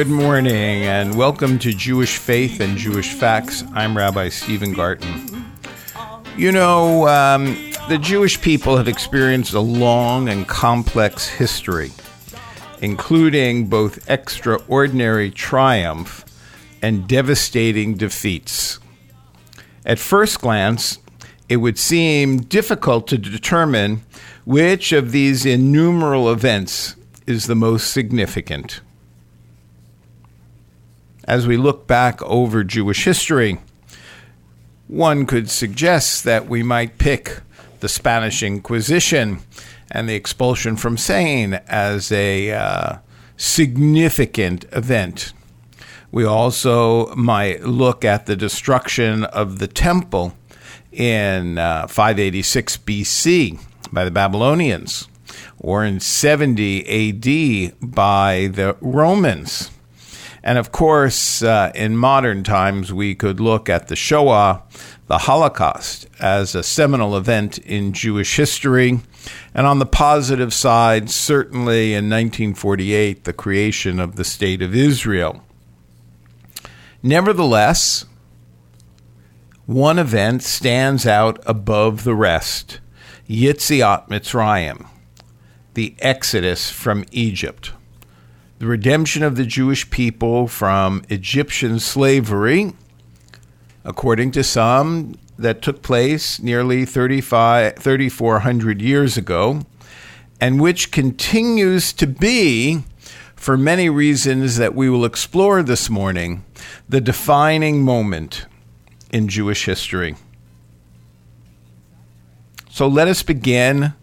Good morning and welcome to Jewish Faith and Jewish Facts. I'm Rabbi Stephen Garten. You know, um, the Jewish people have experienced a long and complex history, including both extraordinary triumph and devastating defeats. At first glance, it would seem difficult to determine which of these innumerable events is the most significant. As we look back over Jewish history, one could suggest that we might pick the Spanish Inquisition and the expulsion from Spain as a uh, significant event. We also might look at the destruction of the temple in uh, 586 BC by the Babylonians or in 70 AD by the Romans. And of course, uh, in modern times, we could look at the Shoah, the Holocaust, as a seminal event in Jewish history. And on the positive side, certainly in 1948, the creation of the State of Israel. Nevertheless, one event stands out above the rest Yitziat Mitzrayim, the Exodus from Egypt the redemption of the Jewish people from Egyptian slavery, according to some, that took place nearly 3,400 years ago, and which continues to be, for many reasons that we will explore this morning, the defining moment in Jewish history. So let us begin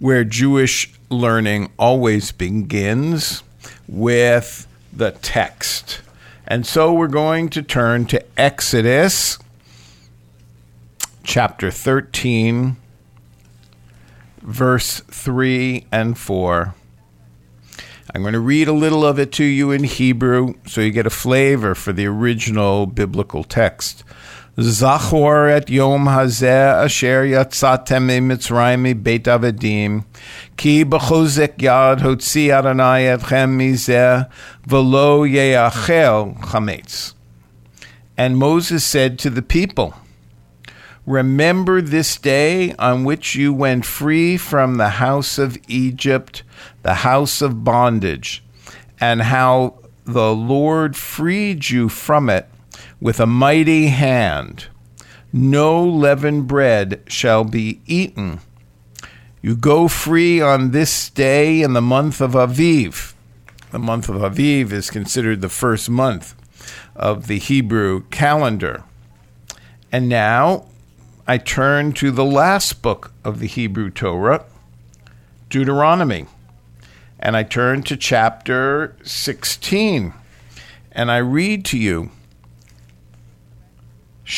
where Jewish learning always begins with the text. And so we're going to turn to Exodus chapter 13, verse 3 and 4. I'm going to read a little of it to you in Hebrew so you get a flavor for the original biblical text. Zachor et yom hazeh asher yatzatem mitzrayim beit avadim, ki b'chozek yad hotzi Adonai etchem mizeh, v'lo yeachel chametz. And Moses said to the people, Remember this day on which you went free from the house of Egypt, the house of bondage, and how the Lord freed you from it with a mighty hand. No leavened bread shall be eaten. You go free on this day in the month of Aviv. The month of Aviv is considered the first month of the Hebrew calendar. And now I turn to the last book of the Hebrew Torah, Deuteronomy. And I turn to chapter 16. And I read to you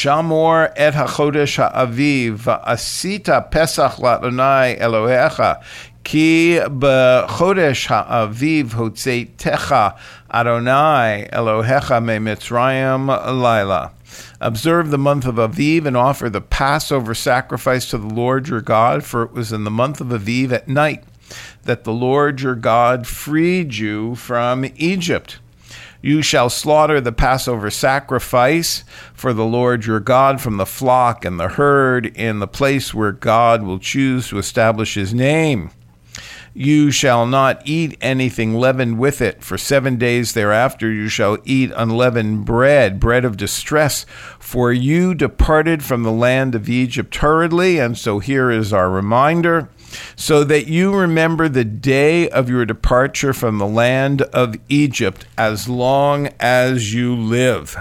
Shamor et hachodesh ha'aviv va'asita pesach la'adonai Elohecha ki b'chodesh ha'aviv hotzetecha Adonai Elohecha Mitzrayim laila. Observe the month of Aviv and offer the Passover sacrifice to the Lord your God, for it was in the month of Aviv at night that the Lord your God freed you from Egypt. You shall slaughter the Passover sacrifice for the Lord your God from the flock and the herd in the place where God will choose to establish his name. You shall not eat anything leavened with it. For seven days thereafter you shall eat unleavened bread, bread of distress. For you departed from the land of Egypt hurriedly. And so here is our reminder so that you remember the day of your departure from the land of Egypt as long as you live.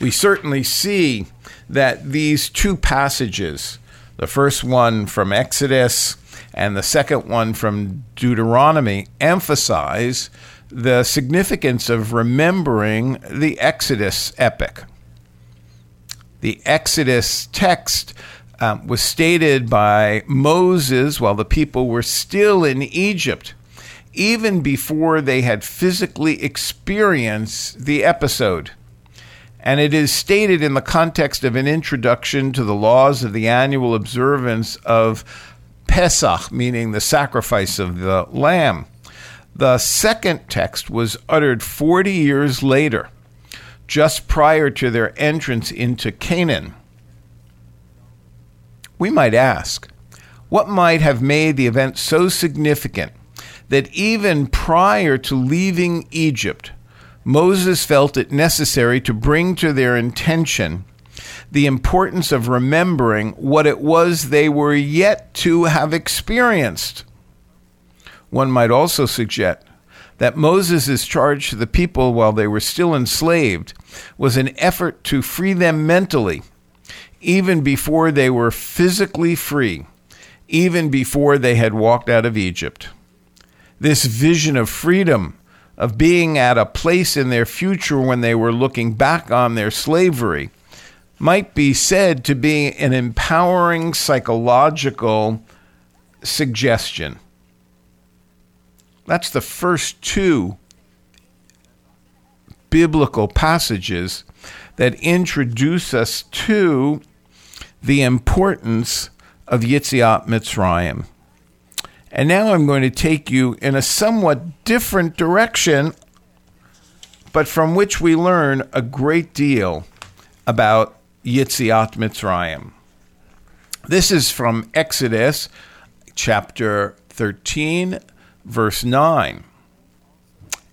We certainly see that these two passages, the first one from Exodus and the second one from Deuteronomy, emphasize the significance of remembering the Exodus epic. The Exodus text um, was stated by Moses while the people were still in Egypt, even before they had physically experienced the episode. And it is stated in the context of an introduction to the laws of the annual observance of Pesach, meaning the sacrifice of the lamb. The second text was uttered 40 years later, just prior to their entrance into Canaan. We might ask, what might have made the event so significant that even prior to leaving Egypt, Moses felt it necessary to bring to their intention the importance of remembering what it was they were yet to have experienced. One might also suggest that Moses' charge to the people while they were still enslaved was an effort to free them mentally, even before they were physically free, even before they had walked out of Egypt. This vision of freedom of being at a place in their future when they were looking back on their slavery might be said to be an empowering psychological suggestion. That's the first two biblical passages that introduce us to the importance of Yitziat Mitzrayim. And now I'm going to take you in a somewhat different direction, but from which we learn a great deal about Yitziat Mitzrayim. This is from Exodus chapter 13, verse 9.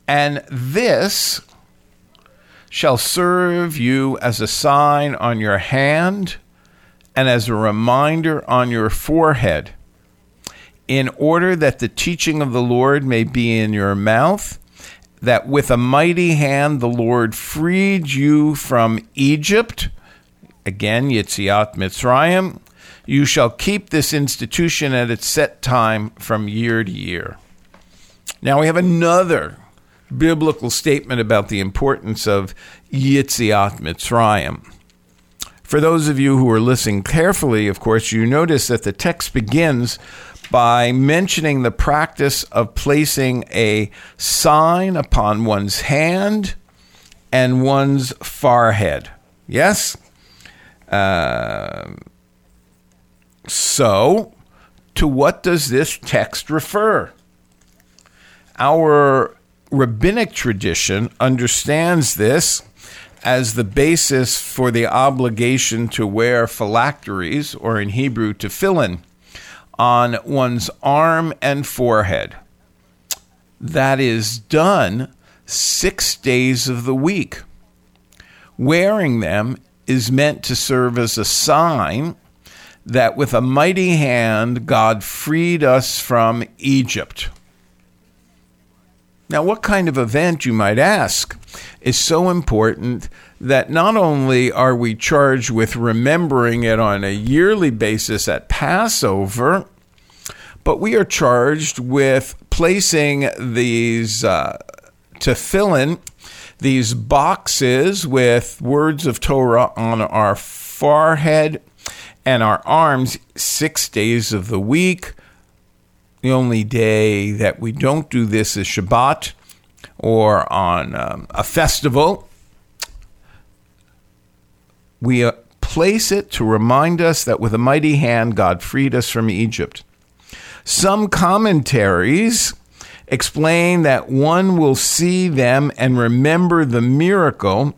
And this shall serve you as a sign on your hand and as a reminder on your forehead in order that the teaching of the Lord may be in your mouth, that with a mighty hand the Lord freed you from Egypt. Again, Yitziat Mitzrayim. You shall keep this institution at its set time from year to year. Now we have another biblical statement about the importance of Yitziat Mitzrayim. For those of you who are listening carefully, of course, you notice that the text begins by mentioning the practice of placing a sign upon one's hand and one's forehead. Yes? Uh, so, to what does this text refer? Our rabbinic tradition understands this as the basis for the obligation to wear phylacteries, or in Hebrew, to tefillin on one's arm and forehead. That is done six days of the week. Wearing them is meant to serve as a sign that with a mighty hand God freed us from Egypt. Now, what kind of event, you might ask, is so important that not only are we charged with remembering it on a yearly basis at Passover, but we are charged with placing these uh, tefillin, these boxes with words of Torah on our forehead and our arms six days of the week. The only day that we don't do this is Shabbat or on um, a festival. We uh, place it to remind us that with a mighty hand God freed us from Egypt. Some commentaries explain that one will see them and remember the miracle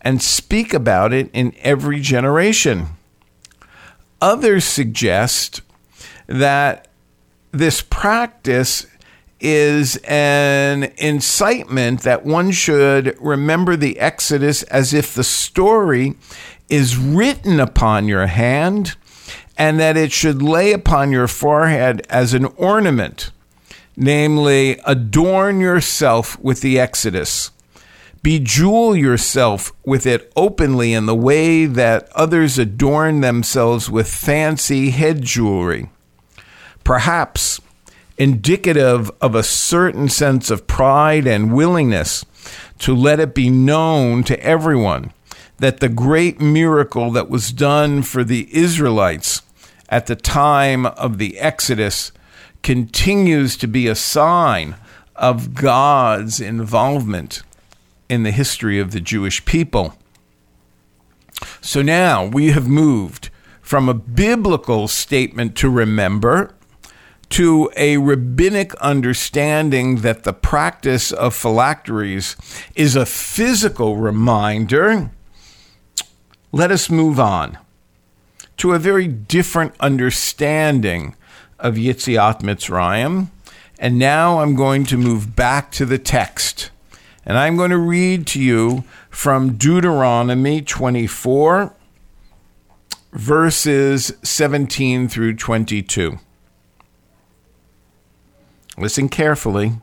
and speak about it in every generation. Others suggest that this practice is an incitement that one should remember the Exodus as if the story is written upon your hand and that it should lay upon your forehead as an ornament, namely, adorn yourself with the Exodus. Bejewel yourself with it openly in the way that others adorn themselves with fancy head jewelry. Perhaps indicative of a certain sense of pride and willingness to let it be known to everyone that the great miracle that was done for the Israelites at the time of the Exodus continues to be a sign of God's involvement in the history of the Jewish people. So now we have moved from a biblical statement to remember to a rabbinic understanding that the practice of phylacteries is a physical reminder, let us move on to a very different understanding of Yitziat Mitzrayim. And now I'm going to move back to the text. And I'm going to read to you from Deuteronomy 24, verses 17 through 22. Listen carefully.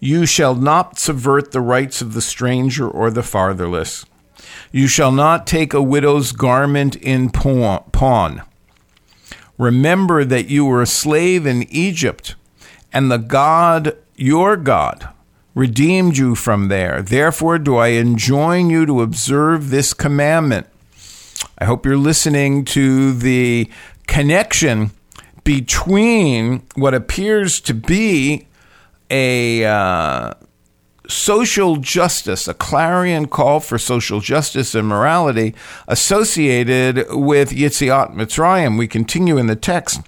You shall not subvert the rights of the stranger or the fatherless. You shall not take a widow's garment in pawn. Remember that you were a slave in Egypt, and the God, your God, redeemed you from there. Therefore, do I enjoin you to observe this commandment. I hope you're listening to the connection between what appears to be a uh, social justice, a clarion call for social justice and morality associated with Yitziat Mitzrayim. We continue in the text.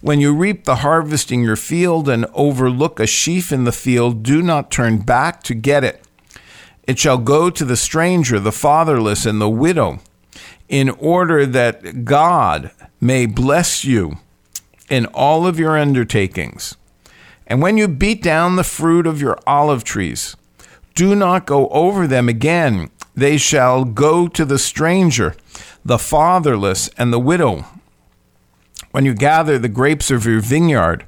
When you reap the harvest in your field and overlook a sheaf in the field, do not turn back to get it. It shall go to the stranger, the fatherless, and the widow, in order that God may bless you in all of your undertakings. And when you beat down the fruit of your olive trees, do not go over them again. They shall go to the stranger, the fatherless, and the widow. When you gather the grapes of your vineyard,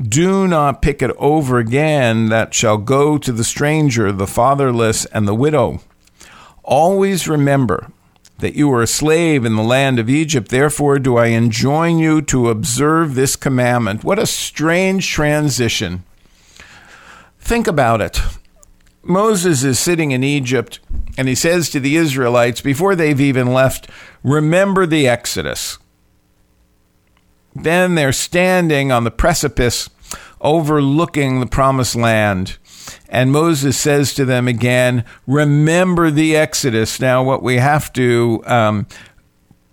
do not pick it over again. That shall go to the stranger, the fatherless, and the widow. Always remember that you were a slave in the land of Egypt. Therefore, do I enjoin you to observe this commandment. What a strange transition. Think about it. Moses is sitting in Egypt and he says to the Israelites before they've even left, Remember the Exodus. Then they're standing on the precipice overlooking the promised land. And Moses says to them again, Remember the Exodus. Now, what we have to um,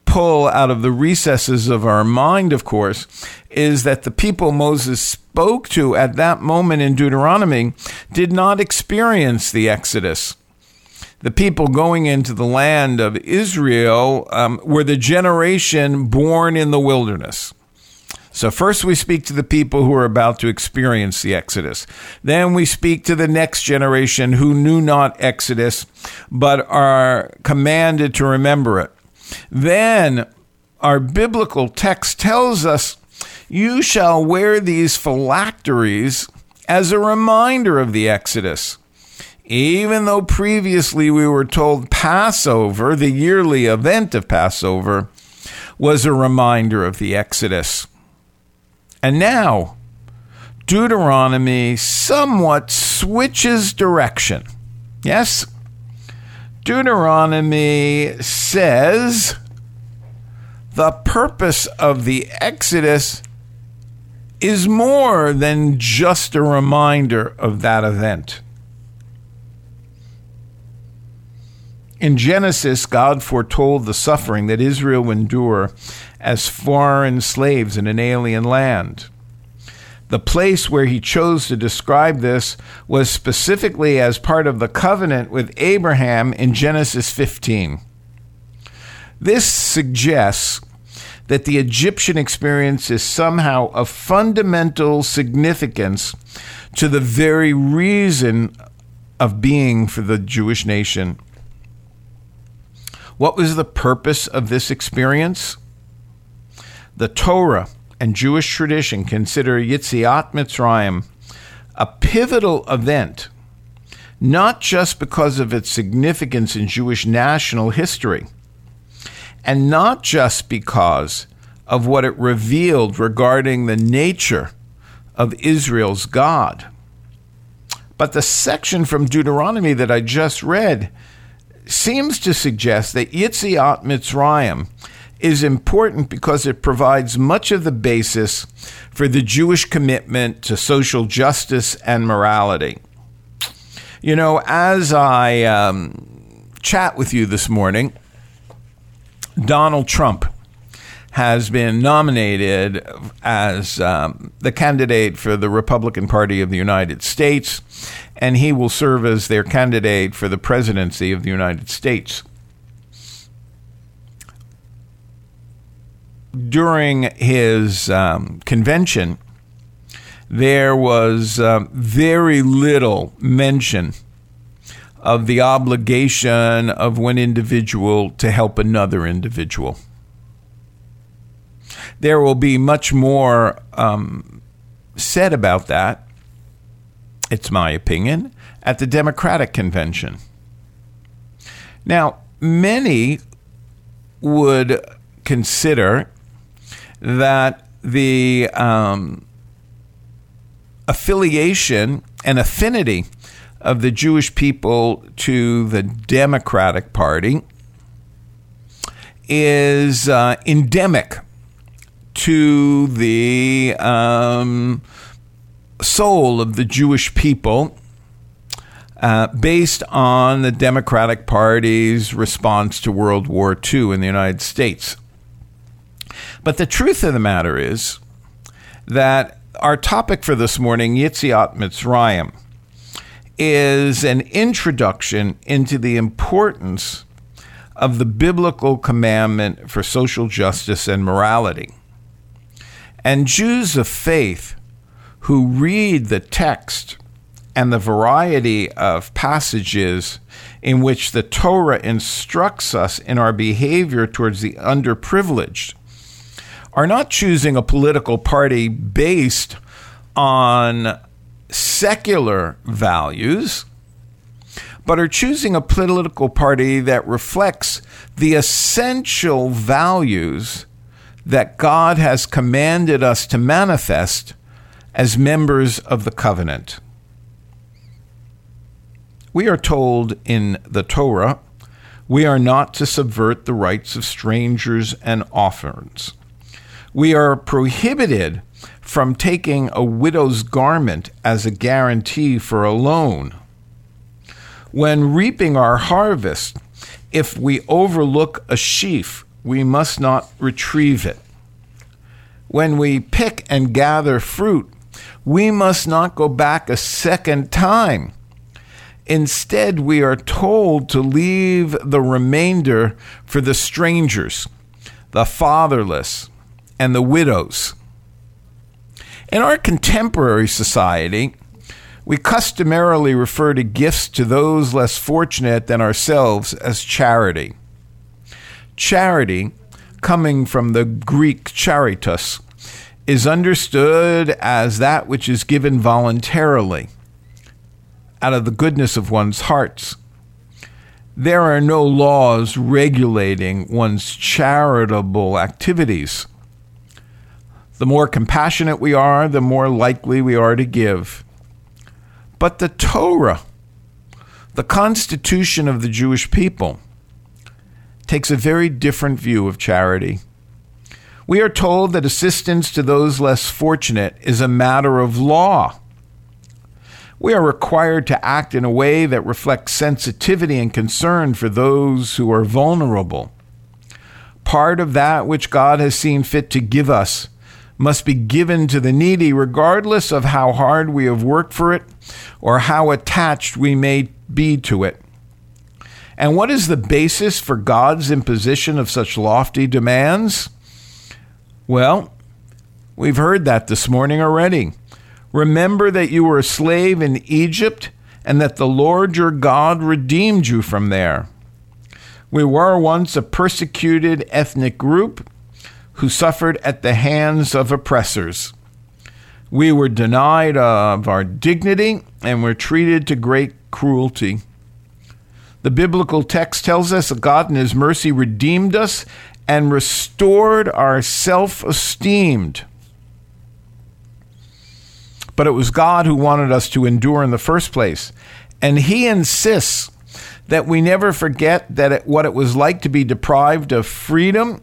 pull out of the recesses of our mind, of course, is that the people Moses spoke to at that moment in Deuteronomy did not experience the Exodus. The people going into the land of Israel um, were the generation born in the wilderness. So, first we speak to the people who are about to experience the Exodus. Then we speak to the next generation who knew not Exodus, but are commanded to remember it. Then our biblical text tells us, You shall wear these phylacteries as a reminder of the Exodus. Even though previously we were told Passover, the yearly event of Passover, was a reminder of the Exodus. And now, Deuteronomy somewhat switches direction. Yes? Deuteronomy says the purpose of the Exodus is more than just a reminder of that event. In Genesis, God foretold the suffering that Israel would endure as foreign slaves in an alien land. The place where he chose to describe this was specifically as part of the covenant with Abraham in Genesis 15. This suggests that the Egyptian experience is somehow of fundamental significance to the very reason of being for the Jewish nation. What was the purpose of this experience? The Torah and Jewish tradition consider Yitziat Mitzrayim a pivotal event, not just because of its significance in Jewish national history, and not just because of what it revealed regarding the nature of Israel's God. But the section from Deuteronomy that I just read seems to suggest that Yitziat Mitzrayim is important because it provides much of the basis for the Jewish commitment to social justice and morality. You know, as I um, chat with you this morning, Donald Trump has been nominated as um, the candidate for the Republican Party of the United States, and he will serve as their candidate for the presidency of the United States. During his um, convention, there was uh, very little mention of the obligation of one individual to help another individual. There will be much more um, said about that, it's my opinion, at the Democratic convention. Now, many would consider that the um, affiliation and affinity of the Jewish people to the Democratic Party is uh, endemic to the um, soul of the Jewish people. Uh, based on the Democratic Party's response to World War II in the United States. But the truth of the matter is that our topic for this morning, Yitziat Mitzrayim, is an introduction into the importance of the biblical commandment for social justice and morality. And Jews of faith who read the text and the variety of passages in which the Torah instructs us in our behavior towards the underprivileged are not choosing a political party based on secular values, but are choosing a political party that reflects the essential values that God has commanded us to manifest as members of the covenant. We are told in the Torah we are not to subvert the rights of strangers and orphans. We are prohibited from taking a widow's garment as a guarantee for a loan. When reaping our harvest, if we overlook a sheaf, we must not retrieve it. When we pick and gather fruit, we must not go back a second time. Instead, we are told to leave the remainder for the strangers, the fatherless, and the widows. In our contemporary society, we customarily refer to gifts to those less fortunate than ourselves as charity. Charity, coming from the Greek charitas, is understood as that which is given voluntarily, out of the goodness of one's hearts. There are no laws regulating one's charitable activities. The more compassionate we are, the more likely we are to give. But the Torah, the constitution of the Jewish people, takes a very different view of charity. We are told that assistance to those less fortunate is a matter of law. We are required to act in a way that reflects sensitivity and concern for those who are vulnerable. Part of that which God has seen fit to give us must be given to the needy, regardless of how hard we have worked for it or how attached we may be to it. And what is the basis for God's imposition of such lofty demands? Well, we've heard that this morning already. Remember that you were a slave in Egypt and that the Lord your God redeemed you from there. We were once a persecuted ethnic group who suffered at the hands of oppressors. We were denied of our dignity and were treated to great cruelty. The biblical text tells us that God in His mercy redeemed us and restored our self esteem. But it was God who wanted us to endure in the first place. And He insists that we never forget that it, what it was like to be deprived of freedom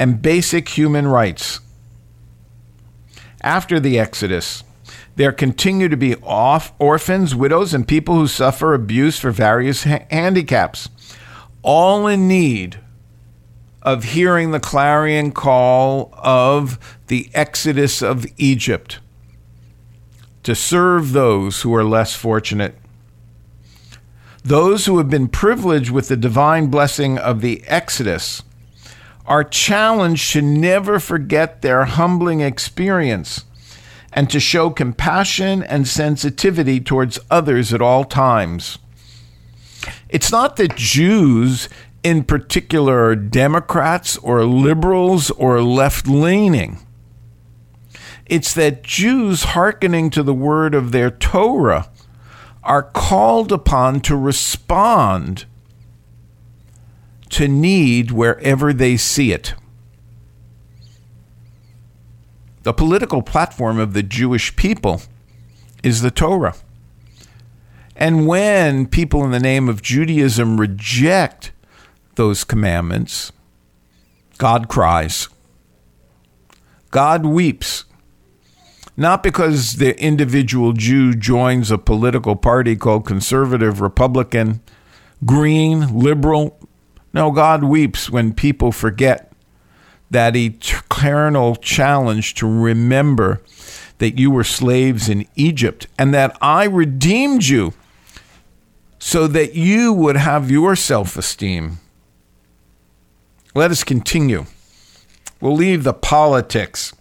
and basic human rights. After the Exodus, there continue to be off orphans, widows, and people who suffer abuse for various ha- handicaps, all in need of hearing the clarion call of the exodus of Egypt to serve those who are less fortunate. Those who have been privileged with the divine blessing of the Exodus are challenged to never forget their humbling experience and to show compassion and sensitivity towards others at all times. It's not that Jews in particular are Democrats or liberals or left leaning. It's that Jews, hearkening to the word of their Torah, are called upon to respond to need wherever they see it. The political platform of the Jewish people is the Torah. And when people in the name of Judaism reject those commandments, God cries. God weeps. Not because the individual Jew joins a political party called conservative, Republican, green, liberal. No, God weeps when people forget that eternal challenge to remember that you were slaves in Egypt and that I redeemed you so that you would have your self esteem. Let us continue. We'll leave the politics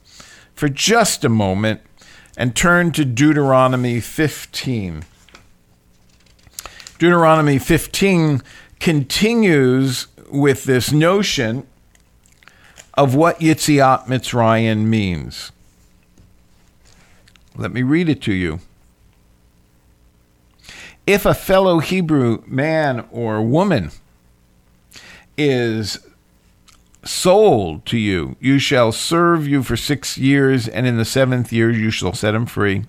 for just a moment and turn to Deuteronomy 15. Deuteronomy 15 continues with this notion of what Yitziat Mitzrayim means. Let me read it to you. If a fellow Hebrew man or woman is sold to you, you shall serve you for six years, and in the seventh year you shall set him free.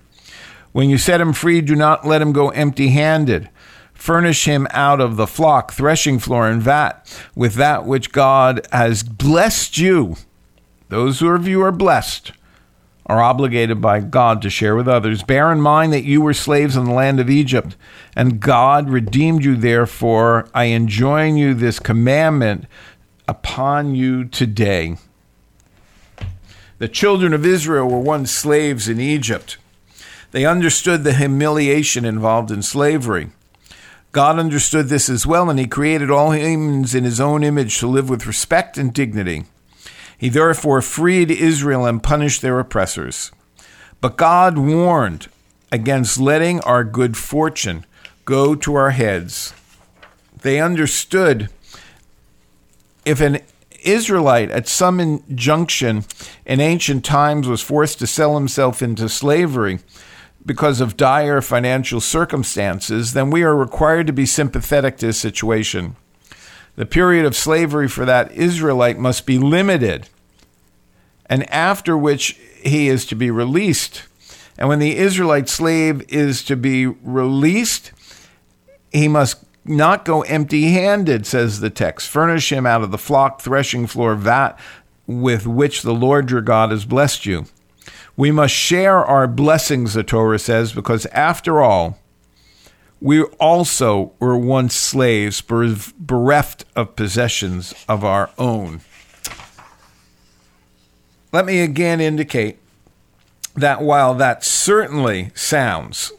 When you set him free, do not let him go empty handed Furnish him out of the flock, threshing floor, and vat with that which God has blessed you. Those who of you who are blessed are obligated by God to share with others. Bear in mind that you were slaves in the land of Egypt, and God redeemed you. Therefore, I enjoin you this commandment upon you today. The children of Israel were once slaves in Egypt. They understood the humiliation involved in slavery. God understood this as well, and he created all humans in his own image to live with respect and dignity. He therefore freed Israel and punished their oppressors. But God warned against letting our good fortune go to our heads. They understood if an Israelite at some injunction in ancient times was forced to sell himself into slavery, because of dire financial circumstances, then we are required to be sympathetic to his situation. The period of slavery for that Israelite must be limited, and after which he is to be released. And when the Israelite slave is to be released, he must not go empty handed, says the text. Furnish him out of the flock, threshing floor, vat with which the Lord your God has blessed you. We must share our blessings, the Torah says, because after all, we also were once slaves, bereft of possessions of our own. Let me again indicate that while that certainly sounds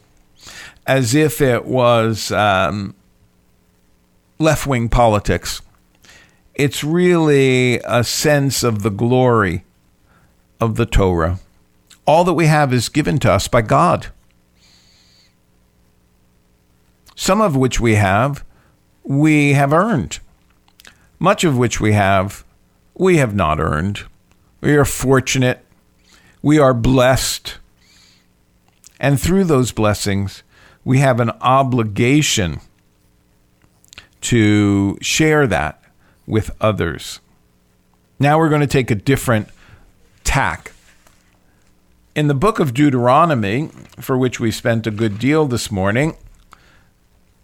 as if it was um, left wing politics, it's really a sense of the glory of the Torah all that we have is given to us by God. Some of which we have, we have earned. Much of which we have, we have not earned. We are fortunate. We are blessed. And through those blessings, we have an obligation to share that with others. Now we're going to take a different tack in the book of Deuteronomy, for which we spent a good deal this morning,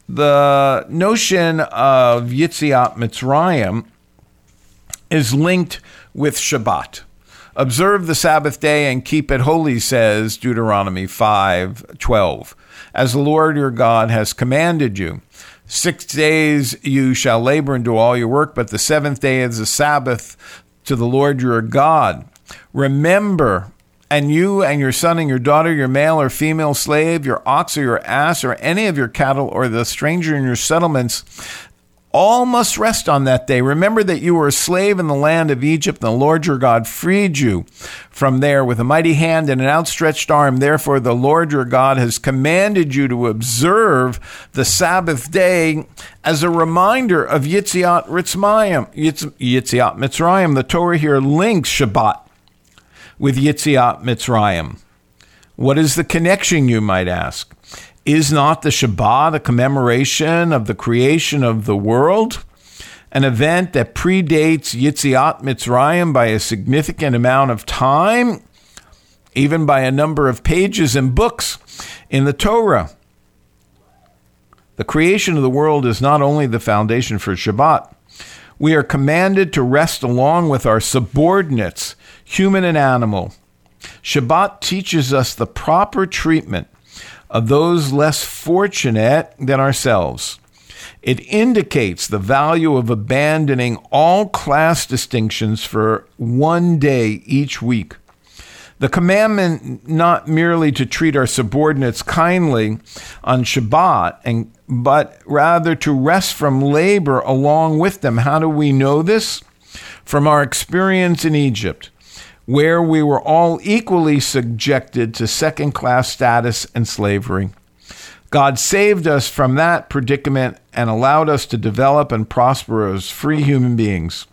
the notion of Yitziat Mitzrayim is linked with Shabbat. Observe the Sabbath day and keep it holy, says Deuteronomy 5:12, as the Lord your God has commanded you. Six days you shall labor and do all your work, but the seventh day is a Sabbath to the Lord your God. Remember, and you and your son and your daughter, your male or female slave, your ox or your ass, or any of your cattle, or the stranger in your settlements, all must rest on that day. Remember that you were a slave in the land of Egypt, and the Lord your God freed you from there with a mighty hand and an outstretched arm. Therefore, the Lord your God has commanded you to observe the Sabbath day as a reminder of Yitziat Mitzrayim. Yitziat Mitzrayim. The Torah here links Shabbat with Yitziat Mitzrayim. What is the connection, you might ask? Is not the Shabbat a commemoration of the creation of the world? An event that predates Yitziat Mitzrayim by a significant amount of time, even by a number of pages and books in the Torah. The creation of the world is not only the foundation for Shabbat, we are commanded to rest along with our subordinates, human and animal. Shabbat teaches us the proper treatment of those less fortunate than ourselves. It indicates the value of abandoning all class distinctions for one day each week. The commandment not merely to treat our subordinates kindly on Shabbat, and, but rather to rest from labor along with them. How do we know this? From our experience in Egypt where we were all equally subjected to second class status and slavery. God saved us from that predicament and allowed us to develop and prosper as free human beings.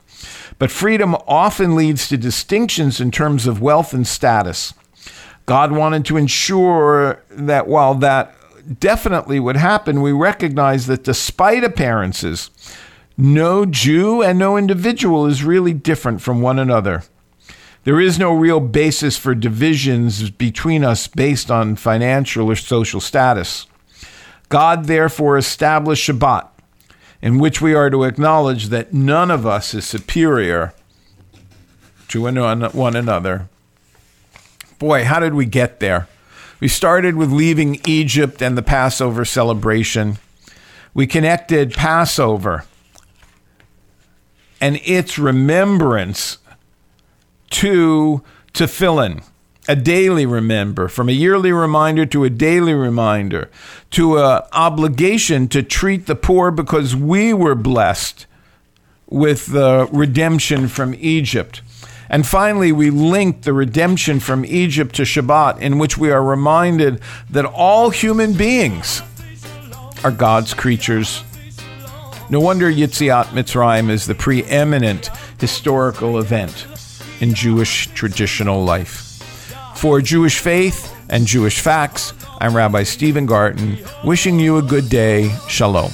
But freedom often leads to distinctions in terms of wealth and status. God wanted to ensure that while that definitely would happen, we recognize that despite appearances, no Jew and no individual is really different from one another. There is no real basis for divisions between us based on financial or social status. God therefore established Shabbat, in which we are to acknowledge that none of us is superior to one another. Boy, how did we get there? We started with leaving Egypt and the Passover celebration. We connected Passover and its remembrance to tefillin, a daily remember, from a yearly reminder to a daily reminder, to an obligation to treat the poor because we were blessed with the redemption from Egypt. And finally, we link the redemption from Egypt to Shabbat, in which we are reminded that all human beings are God's creatures. No wonder Yitziat Mitzrayim is the preeminent historical event in Jewish traditional life. For Jewish Faith and Jewish Facts, I'm Rabbi Stephen Garten, wishing you a good day. Shalom.